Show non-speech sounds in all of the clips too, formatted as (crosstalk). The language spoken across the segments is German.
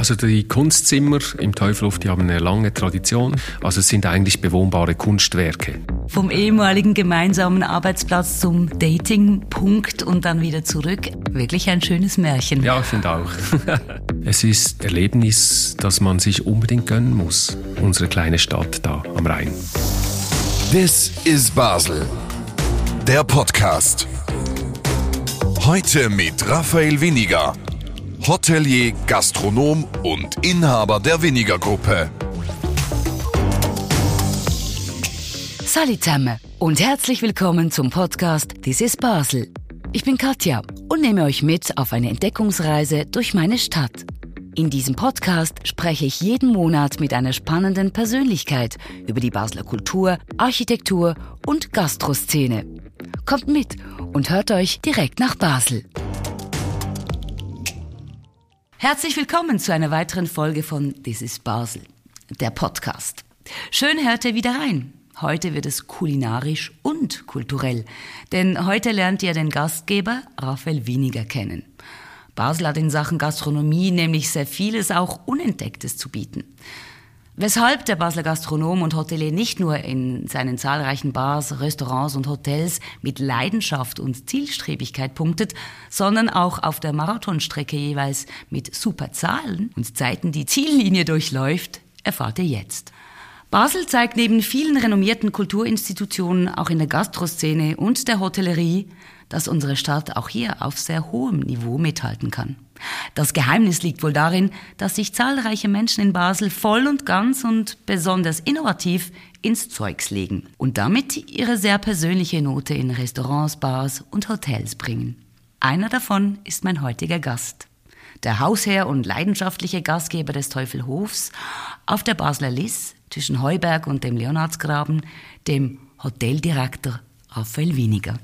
Also die Kunstzimmer im Teufelhof, die haben eine lange Tradition. Also es sind eigentlich bewohnbare Kunstwerke. Vom ehemaligen gemeinsamen Arbeitsplatz zum Datingpunkt und dann wieder zurück. Wirklich ein schönes Märchen. Ja, ich finde auch. (laughs) es ist Erlebnis, das man sich unbedingt gönnen muss. Unsere kleine Stadt da am Rhein. This is Basel. Der Podcast. Heute mit Raphael Winiger. Hotelier, Gastronom und Inhaber der Winiger Gruppe. Salut zusammen und herzlich willkommen zum Podcast This is Basel. Ich bin Katja und nehme euch mit auf eine Entdeckungsreise durch meine Stadt. In diesem Podcast spreche ich jeden Monat mit einer spannenden Persönlichkeit über die Basler Kultur, Architektur und Gastroszene. Kommt mit und hört euch direkt nach Basel. Herzlich willkommen zu einer weiteren Folge von This is Basel, der Podcast. Schön hört ihr wieder rein. Heute wird es kulinarisch und kulturell, denn heute lernt ihr den Gastgeber Raphael Winiger kennen. Basel hat in Sachen Gastronomie nämlich sehr vieles auch Unentdecktes zu bieten. Weshalb der Basler Gastronom und Hotelier nicht nur in seinen zahlreichen Bars, Restaurants und Hotels mit Leidenschaft und Zielstrebigkeit punktet, sondern auch auf der Marathonstrecke jeweils mit super Zahlen und Zeiten die Ziellinie durchläuft, erfahrt ihr jetzt. Basel zeigt neben vielen renommierten Kulturinstitutionen auch in der Gastroszene und der Hotellerie, dass unsere Stadt auch hier auf sehr hohem Niveau mithalten kann. Das Geheimnis liegt wohl darin, dass sich zahlreiche Menschen in Basel voll und ganz und besonders innovativ ins Zeugs legen und damit ihre sehr persönliche Note in Restaurants, Bars und Hotels bringen. Einer davon ist mein heutiger Gast. Der Hausherr und leidenschaftliche Gastgeber des Teufelhofs auf der Basler Liss zwischen Heuberg und dem Leonardsgraben, dem Hoteldirektor Raphael Winiger.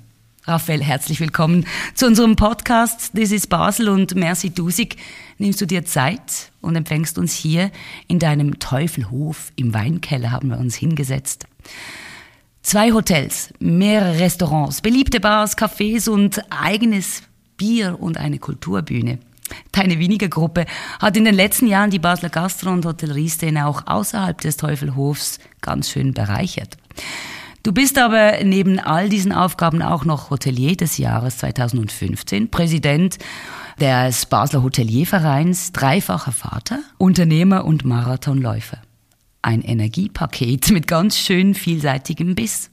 Raphael, herzlich willkommen zu unserem Podcast This is Basel und merci Dusig. Nimmst du dir Zeit und empfängst uns hier in deinem Teufelhof im Weinkeller haben wir uns hingesetzt. Zwei Hotels, mehrere Restaurants, beliebte Bars, Cafés und eigenes Bier und eine Kulturbühne. Deine Wiener Gruppe hat in den letzten Jahren die Basler Gastro- und Hotellerieszene auch außerhalb des Teufelhofs ganz schön bereichert. Du bist aber neben all diesen Aufgaben auch noch Hotelier des Jahres 2015, Präsident des Basler Hoteliervereins, dreifacher Vater, Unternehmer und Marathonläufer. Ein Energiepaket mit ganz schön vielseitigem Biss.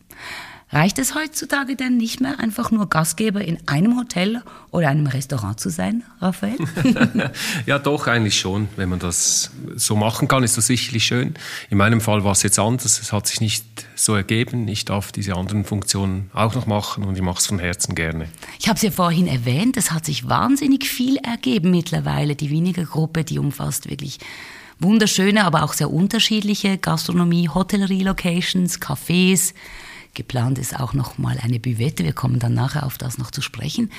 Reicht es heutzutage denn nicht mehr, einfach nur Gastgeber in einem Hotel oder einem Restaurant zu sein, Raphael? (laughs) ja, doch, eigentlich schon. Wenn man das so machen kann, ist das sicherlich schön. In meinem Fall war es jetzt anders. Es hat sich nicht so ergeben. Ich darf diese anderen Funktionen auch noch machen und ich mache es von Herzen gerne. Ich habe es ja vorhin erwähnt, es hat sich wahnsinnig viel ergeben mittlerweile. Die Wiener Gruppe, die umfasst wirklich wunderschöne, aber auch sehr unterschiedliche Gastronomie, Hotellerie-Locations, Cafés, Geplant ist auch noch mal eine Büvette. Wir kommen dann nachher auf das noch zu sprechen.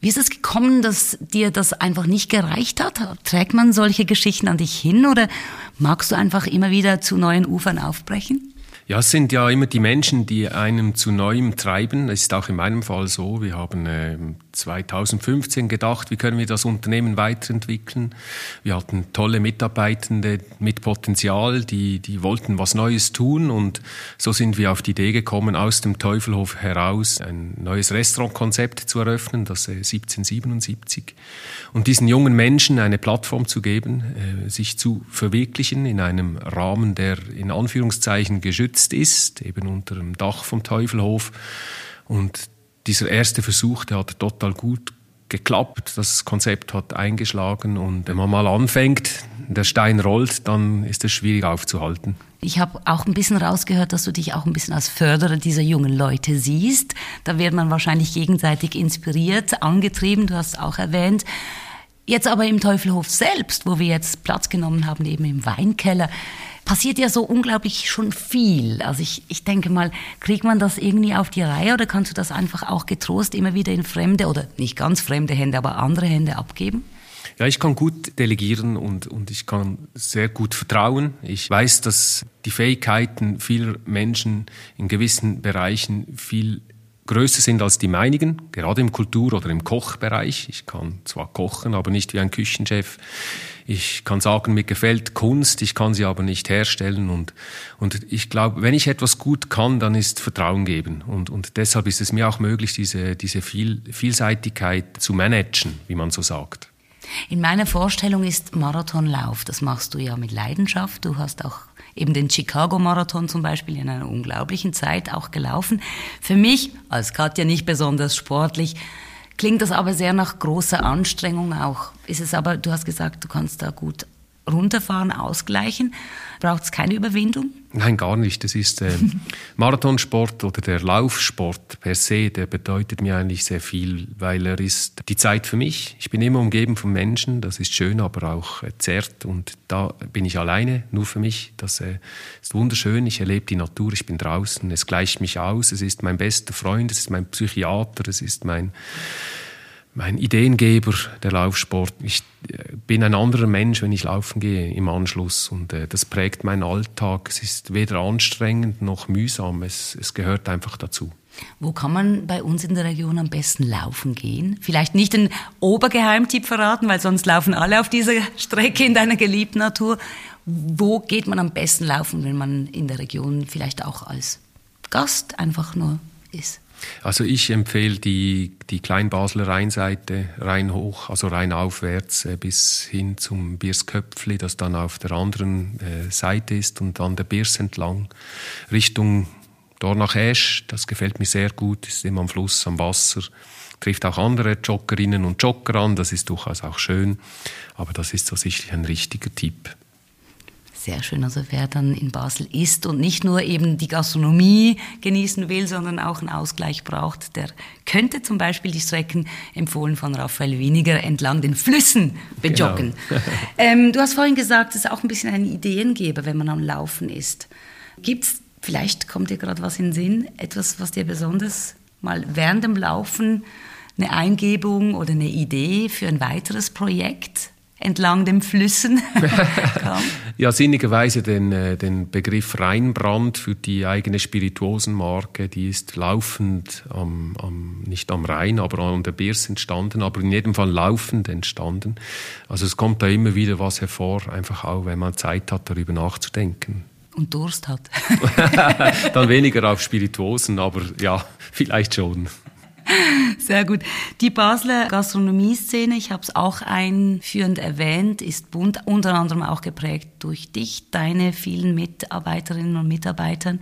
Wie ist es gekommen, dass dir das einfach nicht gereicht hat? Trägt man solche Geschichten an dich hin oder magst du einfach immer wieder zu neuen Ufern aufbrechen? Ja, es sind ja immer die Menschen, die einem zu Neuem treiben. Das ist auch in meinem Fall so. Wir haben äh, 2015 gedacht, wie können wir das Unternehmen weiterentwickeln. Wir hatten tolle Mitarbeitende mit Potenzial, die, die wollten was Neues tun und so sind wir auf die Idee gekommen, aus dem Teufelhof heraus ein neues Restaurantkonzept zu eröffnen, das äh, 1777 und diesen jungen Menschen eine Plattform zu geben, äh, sich zu verwirklichen in einem Rahmen, der in Anführungszeichen geschützt ist, eben unter dem Dach vom Teufelhof und dieser erste Versuch, der hat total gut geklappt. Das Konzept hat eingeschlagen und wenn man mal anfängt, der Stein rollt, dann ist es schwierig aufzuhalten. Ich habe auch ein bisschen rausgehört, dass du dich auch ein bisschen als Förderer dieser jungen Leute siehst. Da wird man wahrscheinlich gegenseitig inspiriert, angetrieben, du hast auch erwähnt. Jetzt aber im Teufelhof selbst, wo wir jetzt Platz genommen haben, eben im Weinkeller, passiert ja so unglaublich schon viel. Also ich, ich denke mal, kriegt man das irgendwie auf die Reihe oder kannst du das einfach auch getrost immer wieder in fremde oder nicht ganz fremde Hände, aber andere Hände abgeben? Ja, ich kann gut delegieren und, und ich kann sehr gut vertrauen. Ich weiß, dass die Fähigkeiten vieler Menschen in gewissen Bereichen viel größer sind als die meinigen, gerade im Kultur- oder im Kochbereich. Ich kann zwar kochen, aber nicht wie ein Küchenchef. Ich kann sagen, mir gefällt Kunst, ich kann sie aber nicht herstellen. Und, und ich glaube, wenn ich etwas gut kann, dann ist Vertrauen geben. Und, und deshalb ist es mir auch möglich, diese, diese Viel, Vielseitigkeit zu managen, wie man so sagt. In meiner Vorstellung ist Marathonlauf, das machst du ja mit Leidenschaft. Du hast auch eben den Chicago-Marathon zum Beispiel in einer unglaublichen Zeit auch gelaufen. Für mich, als Katja nicht besonders sportlich, klingt das aber sehr nach großer Anstrengung auch. Ist es aber, du hast gesagt, du kannst da gut runterfahren, ausgleichen. Braucht es keine Überwindung? Nein, gar nicht. Das ist äh, (laughs) Marathonsport oder der Laufsport per se, der bedeutet mir eigentlich sehr viel, weil er ist die Zeit für mich. Ich bin immer umgeben von Menschen, das ist schön, aber auch äh, zerrt und da bin ich alleine, nur für mich. Das äh, ist wunderschön. Ich erlebe die Natur, ich bin draußen, es gleicht mich aus, es ist mein bester Freund, es ist mein Psychiater, es ist mein mein Ideengeber, der Laufsport. Ich äh, bin ein anderer Mensch, wenn ich laufen gehe im Anschluss und äh, das prägt meinen Alltag. Es ist weder anstrengend noch mühsam, es, es gehört einfach dazu. Wo kann man bei uns in der Region am besten laufen gehen? Vielleicht nicht den Obergeheimtipp verraten, weil sonst laufen alle auf dieser Strecke in deiner geliebten Natur. Wo geht man am besten laufen, wenn man in der Region vielleicht auch als Gast einfach nur ist? Also ich empfehle die, die Kleinbasler Rheinseite rein hoch, also rein aufwärts äh, bis hin zum Biersköpfli, das dann auf der anderen äh, Seite ist und dann der Biers entlang Richtung Dornach Esch. Das gefällt mir sehr gut, ist immer am Fluss, am Wasser. Trifft auch andere Joggerinnen und Jogger an, das ist durchaus auch schön. Aber das ist so sicherlich ein richtiger Tipp. Sehr schön. Also wer dann in Basel ist und nicht nur eben die Gastronomie genießen will, sondern auch einen Ausgleich braucht, der könnte zum Beispiel die Strecken empfohlen von Raphael Weniger entlang den Flüssen bejoggen. Genau. (laughs) ähm, du hast vorhin gesagt, es ist auch ein bisschen ein Ideengeber, wenn man am Laufen ist. Gibt es, vielleicht kommt dir gerade was in den Sinn, etwas, was dir besonders mal während dem Laufen eine Eingebung oder eine Idee für ein weiteres Projekt entlang den Flüssen (laughs) kam? ja, sinnigerweise den, äh, den Begriff Rheinbrand für die eigene Spirituosenmarke, die ist laufend, am, am, nicht am Rhein, aber an der Birs entstanden, aber in jedem Fall laufend entstanden. Also es kommt da immer wieder was hervor, einfach auch, wenn man Zeit hat, darüber nachzudenken. Und Durst hat. (laughs) Dann weniger auf Spirituosen, aber ja, vielleicht schon. Sehr gut. Die Basler Gastronomieszene, ich habe es auch einführend erwähnt, ist bunt, unter anderem auch geprägt durch dich, deine vielen Mitarbeiterinnen und Mitarbeitern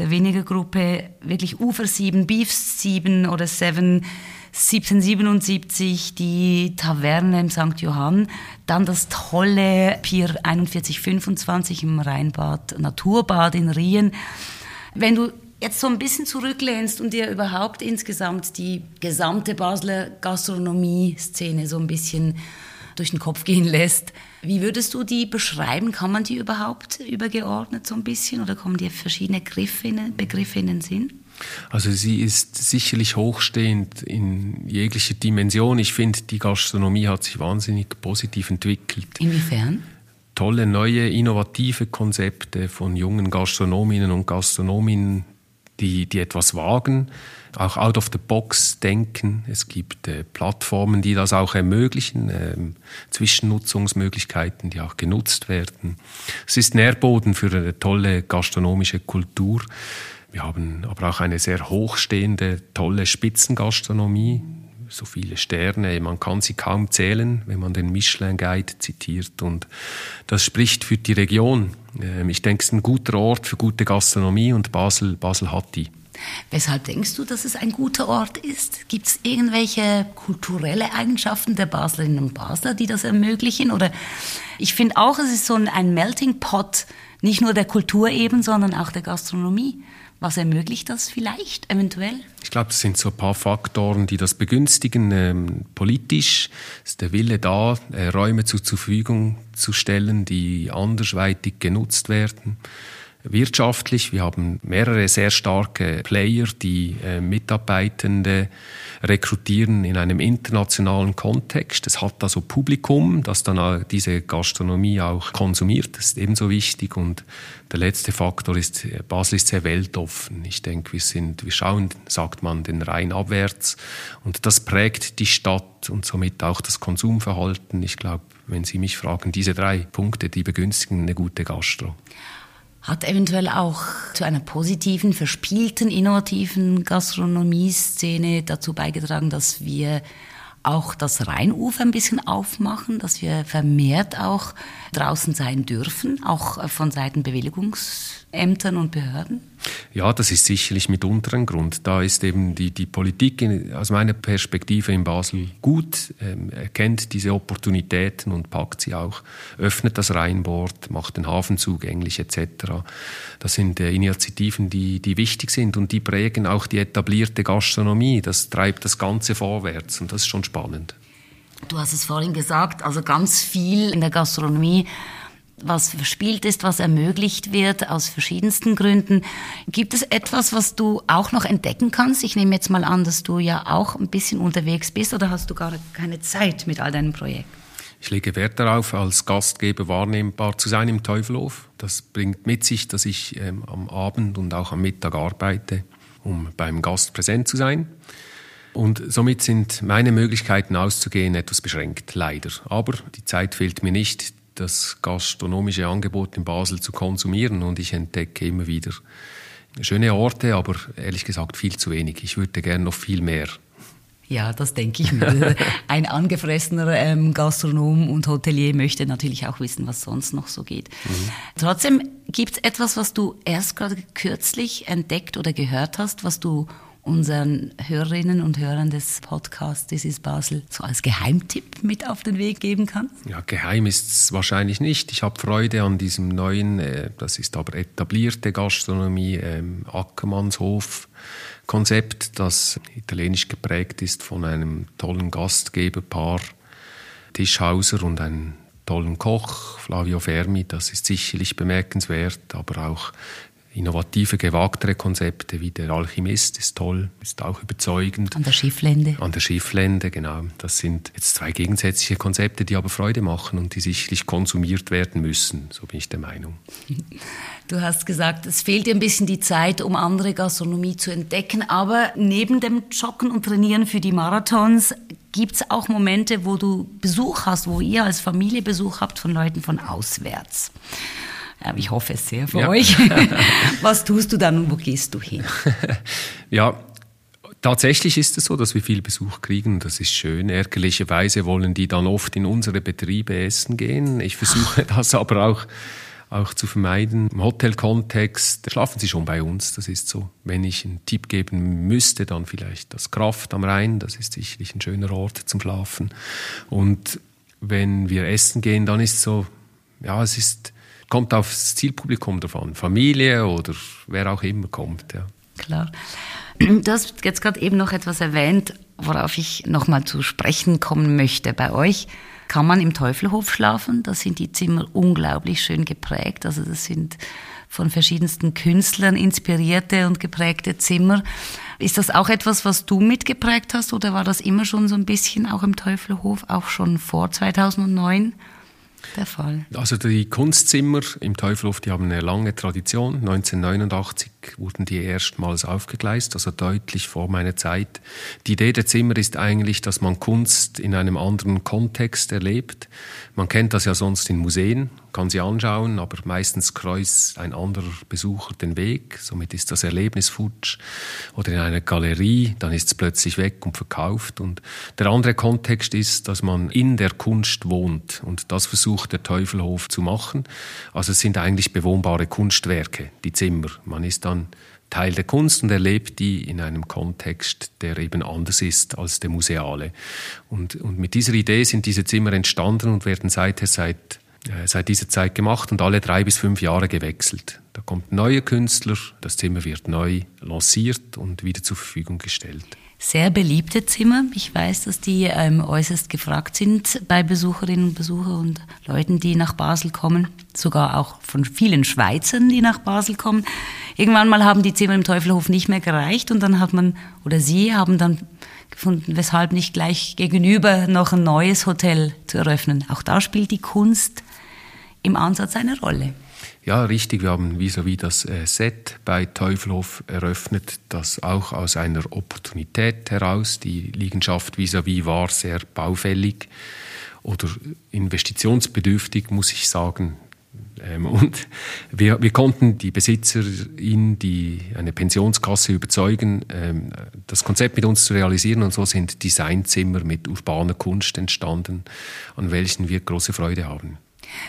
der weniger Gruppe, wirklich Ufer 7, Beef 7 oder 7, 1777, die Taverne im St. Johann, dann das tolle Pier 4125 im Rheinbad, Naturbad in Rien. Wenn du jetzt so ein bisschen zurücklehnst und dir überhaupt insgesamt die gesamte Basler Gastronomie-Szene so ein bisschen durch den Kopf gehen lässt, wie würdest du die beschreiben? Kann man die überhaupt übergeordnet so ein bisschen oder kommen dir verschiedene Griffe, Begriffe in den Sinn? Also sie ist sicherlich hochstehend in jeglicher Dimension. Ich finde, die Gastronomie hat sich wahnsinnig positiv entwickelt. Inwiefern? Tolle, neue, innovative Konzepte von jungen Gastronominnen und Gastronominnen, die, die etwas wagen, auch out of the box denken. Es gibt äh, Plattformen, die das auch ermöglichen, äh, Zwischennutzungsmöglichkeiten, die auch genutzt werden. Es ist Nährboden für eine tolle gastronomische Kultur. Wir haben aber auch eine sehr hochstehende, tolle Spitzengastronomie. So viele Sterne, man kann sie kaum zählen, wenn man den Michelin Guide zitiert. Und das spricht für die Region. Ähm, ich denke, es ist ein guter Ort für gute Gastronomie und Basel, Basel hat die. Weshalb denkst du, dass es ein guter Ort ist? Gibt es irgendwelche kulturelle Eigenschaften der Baslerinnen und Basler, die das ermöglichen? Oder ich finde auch, es ist so ein Melting Pot, nicht nur der Kultur eben, sondern auch der Gastronomie. Was ermöglicht das vielleicht, eventuell? Ich glaube, es sind so ein paar Faktoren, die das begünstigen. Ähm, politisch ist der Wille da, äh, Räume zur Verfügung zu stellen, die andersweitig genutzt werden. Wirtschaftlich. Wir haben mehrere sehr starke Player, die äh, Mitarbeitende rekrutieren in einem internationalen Kontext. Es hat also Publikum, das dann diese Gastronomie auch konsumiert. Das ist ebenso wichtig. Und der letzte Faktor ist, Basel ist sehr weltoffen. Ich denke, wir sind, wir schauen, sagt man, den Rhein abwärts. Und das prägt die Stadt und somit auch das Konsumverhalten. Ich glaube, wenn Sie mich fragen, diese drei Punkte, die begünstigen eine gute Gastro hat eventuell auch zu einer positiven, verspielten, innovativen Gastronomie-Szene dazu beigetragen, dass wir auch das Rheinufer ein bisschen aufmachen, dass wir vermehrt auch draußen sein dürfen, auch von Seiten Bewilligungsämtern und Behörden? Ja, das ist sicherlich mitunter ein Grund. Da ist eben die, die Politik in, aus meiner Perspektive in Basel gut, ähm, erkennt diese Opportunitäten und packt sie auch, öffnet das Rheinbord, macht den Hafen zugänglich etc. Das sind äh, Initiativen, die, die wichtig sind und die prägen auch die etablierte Gastronomie. Das treibt das Ganze vorwärts und das ist schon spannend. Du hast es vorhin gesagt, also ganz viel in der Gastronomie was verspielt ist, was ermöglicht wird aus verschiedensten Gründen. Gibt es etwas, was du auch noch entdecken kannst? Ich nehme jetzt mal an, dass du ja auch ein bisschen unterwegs bist oder hast du gar keine Zeit mit all deinen Projekten? Ich lege Wert darauf, als Gastgeber wahrnehmbar zu sein im Teufelhof. Das bringt mit sich, dass ich ähm, am Abend und auch am Mittag arbeite, um beim Gast präsent zu sein. Und somit sind meine Möglichkeiten auszugehen etwas beschränkt, leider. Aber die Zeit fehlt mir nicht, das gastronomische Angebot in Basel zu konsumieren und ich entdecke immer wieder schöne Orte, aber ehrlich gesagt viel zu wenig. Ich würde gerne noch viel mehr. Ja, das denke ich mir. (laughs) Ein angefressener ähm, Gastronom und Hotelier möchte natürlich auch wissen, was sonst noch so geht. Mhm. Trotzdem gibt es etwas, was du erst gerade kürzlich entdeckt oder gehört hast, was du unseren Hörerinnen und Hörern des Podcasts This is Basel so als Geheimtipp mit auf den Weg geben kannst? Ja, geheim ist es wahrscheinlich nicht. Ich habe Freude an diesem neuen, äh, das ist aber etablierte Gastronomie, ähm, Ackermannshof. Konzept, das italienisch geprägt ist von einem tollen Gastgeberpaar, Tischhauser und einem tollen Koch, Flavio Fermi. Das ist sicherlich bemerkenswert, aber auch innovative, gewagtere Konzepte wie der Alchemist ist toll, ist auch überzeugend. An der Schifflände. An der Schifflände, genau. Das sind jetzt zwei gegensätzliche Konzepte, die aber Freude machen und die sicherlich konsumiert werden müssen, so bin ich der Meinung. (laughs) Du hast gesagt, es fehlt dir ein bisschen die Zeit, um andere Gastronomie zu entdecken, aber neben dem Joggen und Trainieren für die Marathons gibt es auch Momente, wo du Besuch hast, wo ihr als Familie Besuch habt von Leuten von auswärts. Ich hoffe es sehr für ja. euch. (laughs) Was tust du dann und wo gehst du hin? (laughs) Ja, Tatsächlich ist es so, dass wir viel Besuch kriegen. Das ist schön. Ärgerlicherweise wollen die dann oft in unsere Betriebe essen gehen. Ich versuche das aber auch, auch zu vermeiden. Im Hotelkontext schlafen sie schon bei uns. Das ist so. Wenn ich einen Tipp geben müsste, dann vielleicht das Kraft am Rhein. Das ist sicherlich ein schöner Ort zum Schlafen. Und wenn wir essen gehen, dann ist so, ja, es ist, kommt aufs Zielpublikum davon, Familie oder wer auch immer kommt. Ja. Klar. Du hast jetzt gerade eben noch etwas erwähnt, worauf ich nochmal zu sprechen kommen möchte. Bei euch kann man im Teufelhof schlafen. Da sind die Zimmer unglaublich schön geprägt. Also das sind von verschiedensten Künstlern inspirierte und geprägte Zimmer. Ist das auch etwas, was du mitgeprägt hast oder war das immer schon so ein bisschen auch im Teufelhof, auch schon vor 2009? Der Fall? Also die Kunstzimmer im Teufelhof, die haben eine lange Tradition. 1989 wurden die erstmals aufgegleist, also deutlich vor meiner Zeit. Die Idee der Zimmer ist eigentlich, dass man Kunst in einem anderen Kontext erlebt. Man kennt das ja sonst in Museen, kann sie anschauen, aber meistens kreuzt ein anderer Besucher den Weg. Somit ist das Erlebnis futsch. Oder in einer Galerie, dann ist es plötzlich weg und verkauft. Und der andere Kontext ist, dass man in der Kunst wohnt. Und das versucht der Teufelhof zu machen. Also es sind eigentlich bewohnbare Kunstwerke, die Zimmer. Man ist dann Teil der Kunst und erlebt die in einem Kontext, der eben anders ist als der museale. Und, und mit dieser Idee sind diese Zimmer entstanden und werden seither seit, seit dieser Zeit gemacht und alle drei bis fünf Jahre gewechselt. Da kommt ein neuer Künstler, das Zimmer wird neu lanciert und wieder zur Verfügung gestellt. sehr beliebte Zimmer. Ich weiß, dass die ähm, äußerst gefragt sind bei Besucherinnen und Besuchern und Leuten, die nach Basel kommen. Sogar auch von vielen Schweizern, die nach Basel kommen. Irgendwann mal haben die Zimmer im Teufelhof nicht mehr gereicht und dann hat man, oder sie haben dann gefunden, weshalb nicht gleich gegenüber noch ein neues Hotel zu eröffnen. Auch da spielt die Kunst im Ansatz eine Rolle. Ja, richtig. Wir haben vis-à-vis das äh, Set bei Teufelhof eröffnet, das auch aus einer Opportunität heraus, die Liegenschaft vis-à-vis war sehr baufällig oder investitionsbedürftig, muss ich sagen. Ähm, und wir, wir konnten die Besitzerin, die eine Pensionskasse überzeugen, ähm, das Konzept mit uns zu realisieren. Und so sind Designzimmer mit urbaner Kunst entstanden, an welchen wir große Freude haben.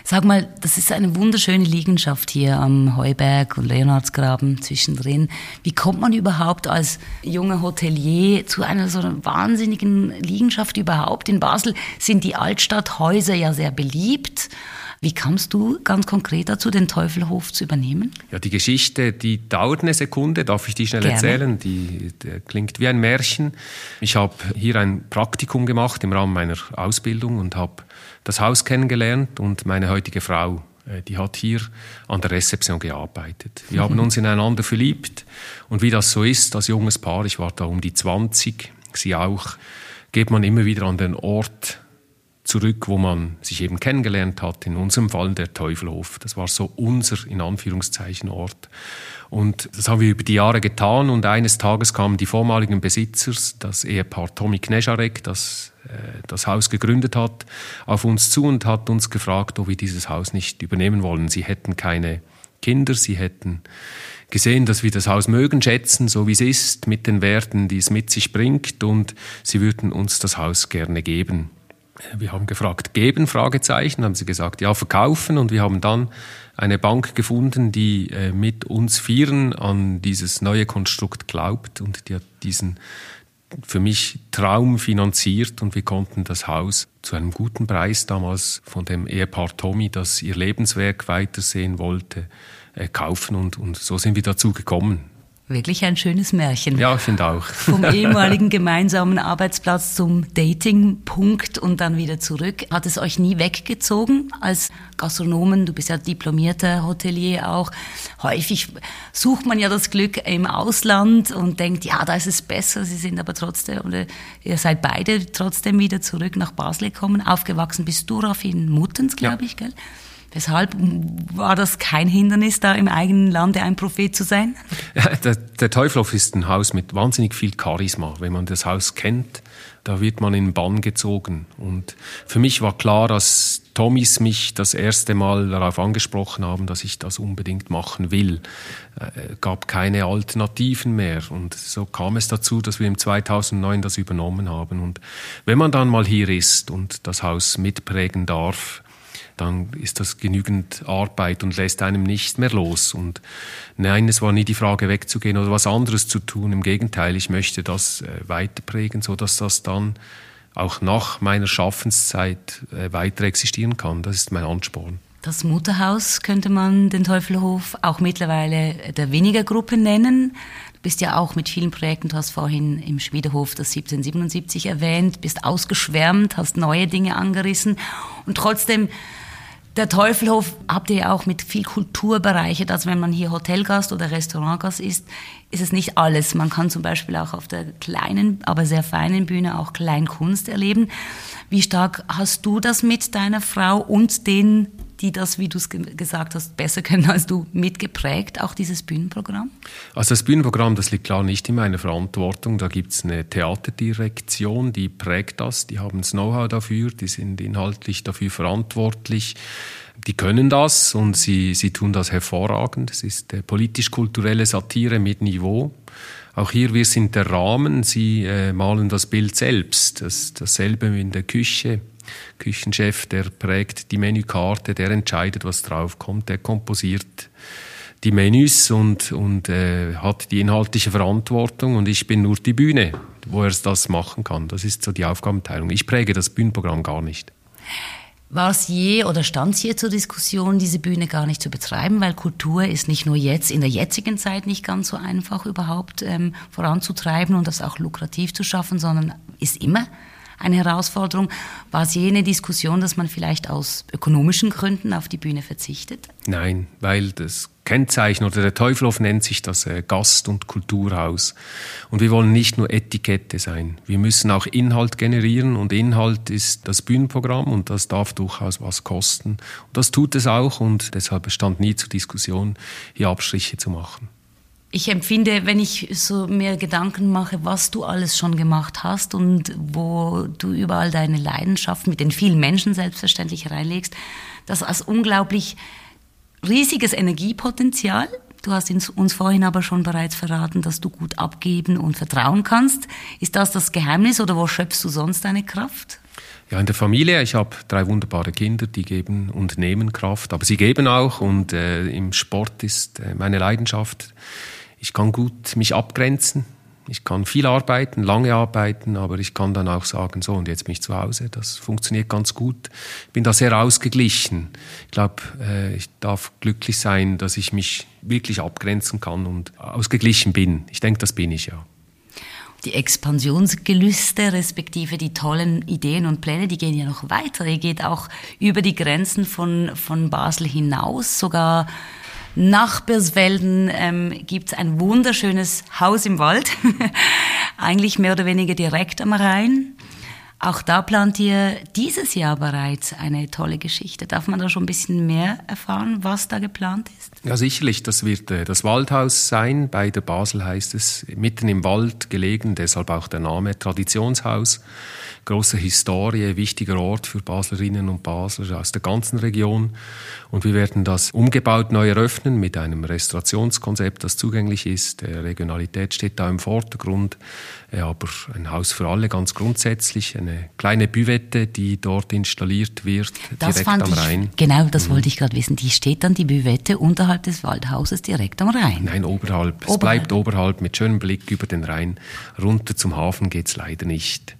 Sag mal, das ist eine wunderschöne Liegenschaft hier am Heuberg und Leonhardsgraben zwischendrin. Wie kommt man überhaupt als junger Hotelier zu einer so einer wahnsinnigen Liegenschaft überhaupt? In Basel sind die Altstadthäuser ja sehr beliebt. Wie kamst du ganz konkret dazu, den Teufelhof zu übernehmen? Ja, die Geschichte, die dauert eine Sekunde. Darf ich die schnell Gerne. erzählen? Die, die, klingt wie ein Märchen. Ich habe hier ein Praktikum gemacht im Rahmen meiner Ausbildung und habe das Haus kennengelernt und meine heutige Frau, äh, die hat hier an der Rezeption gearbeitet. Wir haben uns ineinander verliebt und wie das so ist, als junges Paar, ich war da um die 20, sie auch, geht man immer wieder an den Ort zurück, wo man sich eben kennengelernt hat, in unserem Fall der Teufelhof. Das war so unser, in Anführungszeichen, Ort. Und das haben wir über die Jahre getan und eines Tages kamen die vormaligen Besitzer, das Ehepaar Tommy Knescharek, das äh, das Haus gegründet hat, auf uns zu und hat uns gefragt, ob wir dieses Haus nicht übernehmen wollen. Sie hätten keine Kinder, sie hätten gesehen, dass wir das Haus mögen, schätzen, so wie es ist, mit den Werten, die es mit sich bringt und sie würden uns das Haus gerne geben. Wir haben gefragt, geben, Fragezeichen, haben sie gesagt, ja, verkaufen. Und wir haben dann eine Bank gefunden, die äh, mit uns Vieren an dieses neue Konstrukt glaubt. Und die hat diesen für mich Traum finanziert. Und wir konnten das Haus zu einem guten Preis damals von dem Ehepaar Tommy, das ihr Lebenswerk weitersehen wollte, äh, kaufen. Und, und so sind wir dazu gekommen. Wirklich ein schönes Märchen. Ja, ich finde auch. (laughs) Vom ehemaligen (laughs) gemeinsamen Arbeitsplatz zum Datingpunkt und dann wieder zurück. Hat es euch nie weggezogen als Gastronomen? Du bist ja diplomierter Hotelier auch. Häufig sucht man ja das Glück im Ausland und denkt, ja, da ist es besser. Sie sind aber trotzdem, oder ihr seid beide trotzdem wieder zurück nach Basel gekommen. Aufgewachsen bist du, Raff, in Muttens, glaube ja. ich, gell? Weshalb war das kein Hindernis, da im eigenen Lande ein Prophet zu sein? Der, der Teufelhof ist ein Haus mit wahnsinnig viel Charisma. Wenn man das Haus kennt, da wird man in Bann gezogen. Und für mich war klar, dass Tommys mich das erste Mal darauf angesprochen haben, dass ich das unbedingt machen will. Es äh, gab keine Alternativen mehr. Und so kam es dazu, dass wir im 2009 das übernommen haben. Und wenn man dann mal hier ist und das Haus mitprägen darf, dann ist das genügend Arbeit und lässt einem nicht mehr los. Und nein, es war nie die Frage wegzugehen oder was anderes zu tun. Im Gegenteil, ich möchte das äh, weiterprägen, so dass das dann auch nach meiner Schaffenszeit äh, weiter existieren kann. Das ist mein Ansporn. Das Mutterhaus könnte man den Teufelhof auch mittlerweile der weniger Gruppe nennen. Du bist ja auch mit vielen Projekten, du hast vorhin im Schwiedehof das 1777 erwähnt, bist ausgeschwärmt, hast neue Dinge angerissen und trotzdem der Teufelhof habt ihr ja auch mit viel Kultur bereichert. Also wenn man hier Hotelgast oder Restaurantgast ist, ist es nicht alles. Man kann zum Beispiel auch auf der kleinen, aber sehr feinen Bühne auch Kleinkunst erleben. Wie stark hast du das mit deiner Frau und den die das, wie du es gesagt hast, besser können als du, mitgeprägt, auch dieses Bühnenprogramm? Also das Bühnenprogramm, das liegt klar nicht in meiner Verantwortung. Da gibt es eine Theaterdirektion, die prägt das, die haben das Know-how dafür, die sind inhaltlich dafür verantwortlich. Die können das und sie, sie tun das hervorragend. Es ist politisch-kulturelle Satire mit Niveau. Auch hier, wir sind der Rahmen, sie äh, malen das Bild selbst. Das, dasselbe in der Küche. Küchenchef, der prägt die Menükarte, der entscheidet, was draufkommt, der komposiert die Menüs und, und äh, hat die inhaltliche Verantwortung und ich bin nur die Bühne, wo er das machen kann. Das ist so die Aufgabenteilung. Ich präge das Bühnenprogramm gar nicht. War es je oder stand es je zur Diskussion, diese Bühne gar nicht zu betreiben, weil Kultur ist nicht nur jetzt in der jetzigen Zeit nicht ganz so einfach überhaupt ähm, voranzutreiben und das auch lukrativ zu schaffen, sondern ist immer eine Herausforderung. War es je eine Diskussion, dass man vielleicht aus ökonomischen Gründen auf die Bühne verzichtet? Nein, weil das Kennzeichen oder der Teufelhof nennt sich das äh, Gast- und Kulturhaus. Und wir wollen nicht nur Etikette sein. Wir müssen auch Inhalt generieren und Inhalt ist das Bühnenprogramm und das darf durchaus was kosten. Und das tut es auch und deshalb bestand nie zur Diskussion, hier Abstriche zu machen ich empfinde, wenn ich so mir Gedanken mache, was du alles schon gemacht hast und wo du überall deine Leidenschaft mit den vielen Menschen selbstverständlich reinlegst, das als unglaublich riesiges Energiepotenzial. Du hast uns vorhin aber schon bereits verraten, dass du gut abgeben und vertrauen kannst. Ist das das Geheimnis oder wo schöpfst du sonst deine Kraft? Ja, in der Familie. Ich habe drei wunderbare Kinder, die geben und nehmen Kraft, aber sie geben auch und äh, im Sport ist äh, meine Leidenschaft ich kann gut mich abgrenzen. Ich kann viel arbeiten, lange arbeiten, aber ich kann dann auch sagen, so, und jetzt bin ich zu Hause. Das funktioniert ganz gut. Ich bin da sehr ausgeglichen. Ich glaube, äh, ich darf glücklich sein, dass ich mich wirklich abgrenzen kann und ausgeglichen bin. Ich denke, das bin ich ja. Die Expansionsgelüste respektive die tollen Ideen und Pläne, die gehen ja noch weiter. Ihr geht auch über die Grenzen von, von Basel hinaus, sogar nach Birsfelden ähm, gibt es ein wunderschönes Haus im Wald, (laughs) eigentlich mehr oder weniger direkt am Rhein. Auch da plant ihr dieses Jahr bereits eine tolle Geschichte. Darf man da schon ein bisschen mehr erfahren, was da geplant ist? Ja, sicherlich. Das wird äh, das Waldhaus sein. Bei der Basel heißt es, mitten im Wald gelegen, deshalb auch der Name Traditionshaus große Historie, wichtiger Ort für Baslerinnen und Basler aus der ganzen Region. Und wir werden das umgebaut neu eröffnen mit einem Restaurationskonzept, das zugänglich ist. Der Regionalität steht da im Vordergrund, aber ein Haus für alle ganz grundsätzlich. Eine kleine Büvette, die dort installiert wird, das direkt am Rhein. Ich, genau, das mhm. wollte ich gerade wissen. Die steht dann die Büvette unterhalb des Waldhauses direkt am Rhein? Nein, oberhalb. oberhalb. Es bleibt oberhalb mit schönem Blick über den Rhein. Runter zum Hafen geht's leider nicht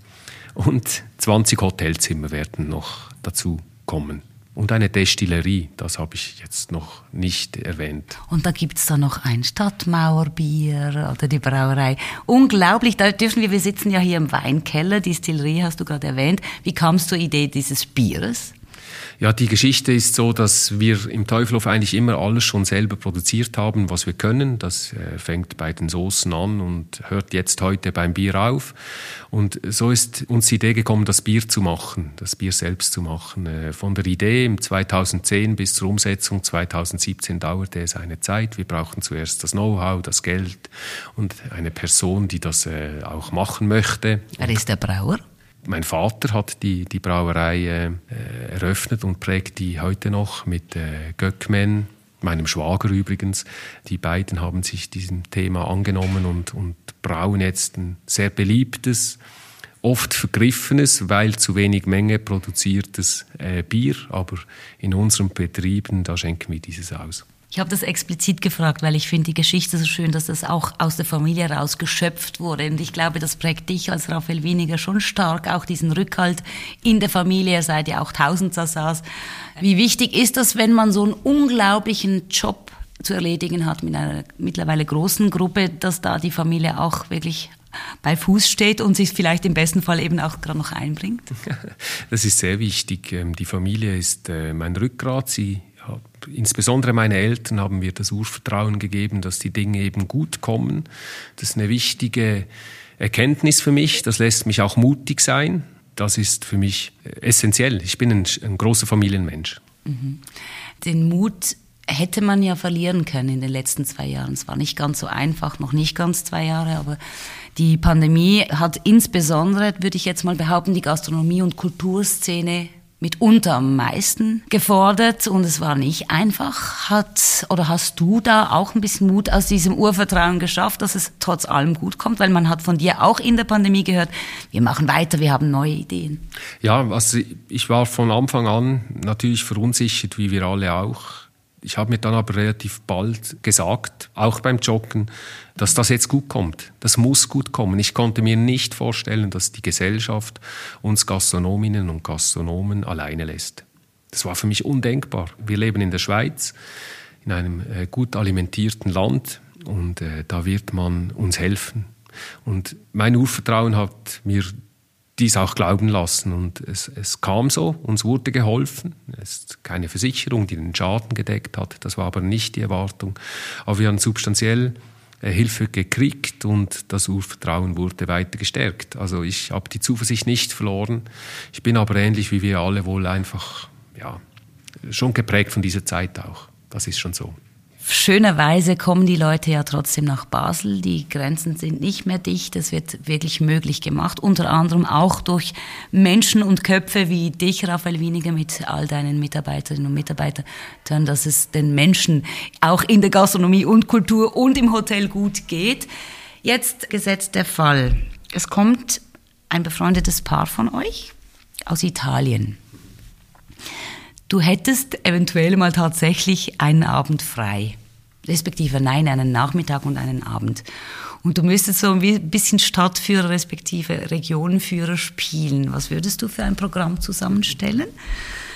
und 20 Hotelzimmer werden noch dazu kommen. Und eine Destillerie, das habe ich jetzt noch nicht erwähnt. Und da gibt es da noch ein Stadtmauerbier oder die Brauerei. Unglaublich, da dürfen wir, wir sitzen ja hier im Weinkeller, Distillerie hast du gerade erwähnt. Wie kamst du zur Idee dieses Bieres? Ja, die Geschichte ist so, dass wir im Teufelhof eigentlich immer alles schon selber produziert haben, was wir können. Das äh, fängt bei den Soßen an und hört jetzt heute beim Bier auf. Und so ist uns die Idee gekommen, das Bier zu machen, das Bier selbst zu machen. Äh, von der Idee im 2010 bis zur Umsetzung 2017 dauerte es eine Zeit. Wir brauchten zuerst das Know-how, das Geld und eine Person, die das äh, auch machen möchte. Wer ist der Brauer? Mein Vater hat die, die Brauerei äh, eröffnet und prägt die heute noch mit äh, Göckmen, meinem Schwager übrigens. Die beiden haben sich diesem Thema angenommen und, und brauen jetzt ein sehr beliebtes, oft vergriffenes, weil zu wenig Menge produziertes äh, Bier. Aber in unseren Betrieben, da schenken wir dieses aus. Ich habe das explizit gefragt, weil ich finde die Geschichte so schön, dass das auch aus der Familie heraus geschöpft wurde. Und ich glaube, das prägt dich als Raphael Weniger schon stark, auch diesen Rückhalt in der Familie. Ihr seid ja auch tausend Sassas. Wie wichtig ist das, wenn man so einen unglaublichen Job zu erledigen hat mit einer mittlerweile großen Gruppe, dass da die Familie auch wirklich bei Fuß steht und sich vielleicht im besten Fall eben auch gerade noch einbringt? (laughs) Das ist sehr wichtig. Ähm, die Familie ist äh, mein Rückgrat. Sie insbesondere meine Eltern haben mir das Urvertrauen gegeben, dass die Dinge eben gut kommen. Das ist eine wichtige Erkenntnis für mich. Das lässt mich auch mutig sein. Das ist für mich essentiell. Ich bin ein, ein großer Familienmensch. Mhm. Den Mut hätte man ja verlieren können in den letzten zwei Jahren. Es war nicht ganz so einfach, noch nicht ganz zwei Jahre, aber die Pandemie hat insbesondere, würde ich jetzt mal behaupten, die Gastronomie- und Kulturszene mitunter am meisten gefordert und es war nicht einfach. Hat oder hast du da auch ein bisschen Mut aus diesem Urvertrauen geschafft, dass es trotz allem gut kommt? Weil man hat von dir auch in der Pandemie gehört, wir machen weiter, wir haben neue Ideen. Ja, also ich war von Anfang an natürlich verunsichert, wie wir alle auch ich habe mir dann aber relativ bald gesagt, auch beim Joggen, dass das jetzt gut kommt. Das muss gut kommen. Ich konnte mir nicht vorstellen, dass die Gesellschaft uns Gastronominnen und Gastronomen alleine lässt. Das war für mich undenkbar. Wir leben in der Schweiz, in einem äh, gut alimentierten Land und äh, da wird man uns helfen. Und mein Urvertrauen hat mir dies auch glauben lassen. Und es, es, kam so, uns wurde geholfen. Es ist keine Versicherung, die den Schaden gedeckt hat. Das war aber nicht die Erwartung. Aber wir haben substanziell äh, Hilfe gekriegt und das Urvertrauen wurde weiter gestärkt. Also ich habe die Zuversicht nicht verloren. Ich bin aber ähnlich wie wir alle wohl einfach, ja, schon geprägt von dieser Zeit auch. Das ist schon so. Schönerweise kommen die Leute ja trotzdem nach Basel. Die Grenzen sind nicht mehr dicht. Es wird wirklich möglich gemacht. Unter anderem auch durch Menschen und Köpfe wie dich, Raphael Winiger, mit all deinen Mitarbeiterinnen und Mitarbeitern, dass es den Menschen auch in der Gastronomie und Kultur und im Hotel gut geht. Jetzt gesetzt der Fall. Es kommt ein befreundetes Paar von euch aus Italien. Du hättest eventuell mal tatsächlich einen Abend frei. Respektive nein, einen Nachmittag und einen Abend. Und du müsstest so ein bisschen Stadtführer respektive Regionenführer spielen. Was würdest du für ein Programm zusammenstellen?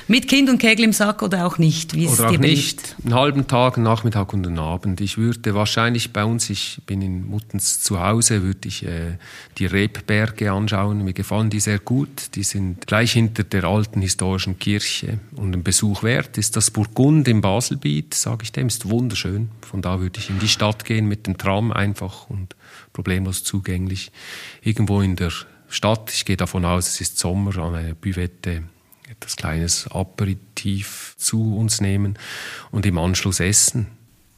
Mit Kind und Kegel im Sack oder auch nicht? Wie oder auch nicht. Einen halben Tag, einen Nachmittag und einen Abend. Ich würde wahrscheinlich bei uns, ich bin in Muttens zu Hause, würde ich äh, die Rebberge anschauen. Mir gefallen die sehr gut. Die sind gleich hinter der alten historischen Kirche. Und ein Besuch wert ist das Burgund im Baselbiet, sage ich dem, ist wunderschön. Von da würde ich in die Stadt gehen mit dem Tram einfach und problemlos zugänglich. Irgendwo in der Stadt, ich gehe davon aus, es ist Sommer, an einer Büvette etwas kleines Aperitif zu uns nehmen und im Anschluss essen.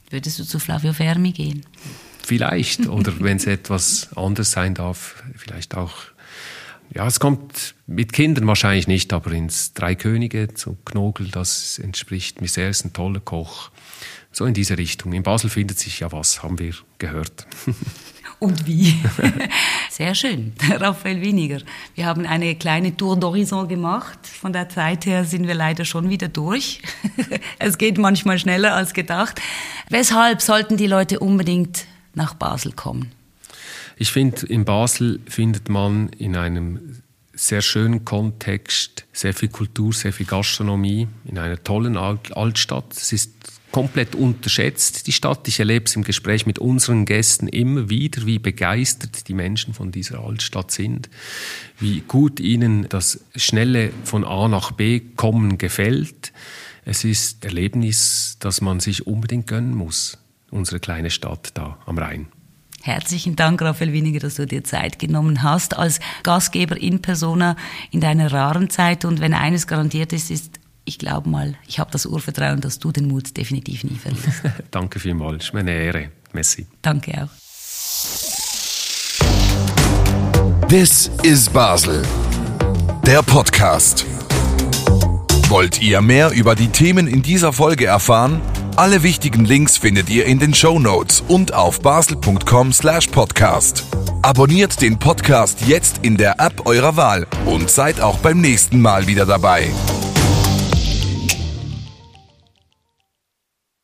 Würdest du zu Flavio Fermi gehen? Vielleicht. (laughs) Oder wenn es etwas anders sein darf, vielleicht auch. Ja, es kommt mit Kindern wahrscheinlich nicht, aber ins Drei Könige zu Knogel, das entspricht mir sehr, ist ein toller Koch. So in diese Richtung. In Basel findet sich ja was, haben wir gehört. (laughs) und wie. (laughs) Sehr schön, (laughs) Raphael Winiger. Wir haben eine kleine Tour d'Horizon gemacht. Von der Zeit her sind wir leider schon wieder durch. (laughs) es geht manchmal schneller als gedacht. Weshalb sollten die Leute unbedingt nach Basel kommen? Ich finde, in Basel findet man in einem sehr schönen Kontext sehr viel Kultur, sehr viel Gastronomie, in einer tollen Altstadt. Es ist komplett unterschätzt, die Stadt. Ich erlebe es im Gespräch mit unseren Gästen immer wieder, wie begeistert die Menschen von dieser Altstadt sind, wie gut ihnen das schnelle von A nach B kommen gefällt. Es ist Erlebnis, das man sich unbedingt gönnen muss, unsere kleine Stadt da am Rhein. Herzlichen Dank, Raphael Winiger, dass du dir Zeit genommen hast als Gastgeber in Persona in deiner raren Zeit. Und wenn eines garantiert ist, ist ich glaube mal, ich habe das Urvertrauen, dass du den Mut definitiv nie verlierst. (laughs) Danke vielmals, ist mir eine Ehre. Messi. Danke auch. This is Basel, der Podcast. Wollt ihr mehr über die Themen in dieser Folge erfahren? Alle wichtigen Links findet ihr in den Show Notes und auf basel.com/podcast. Abonniert den Podcast jetzt in der App eurer Wahl und seid auch beim nächsten Mal wieder dabei.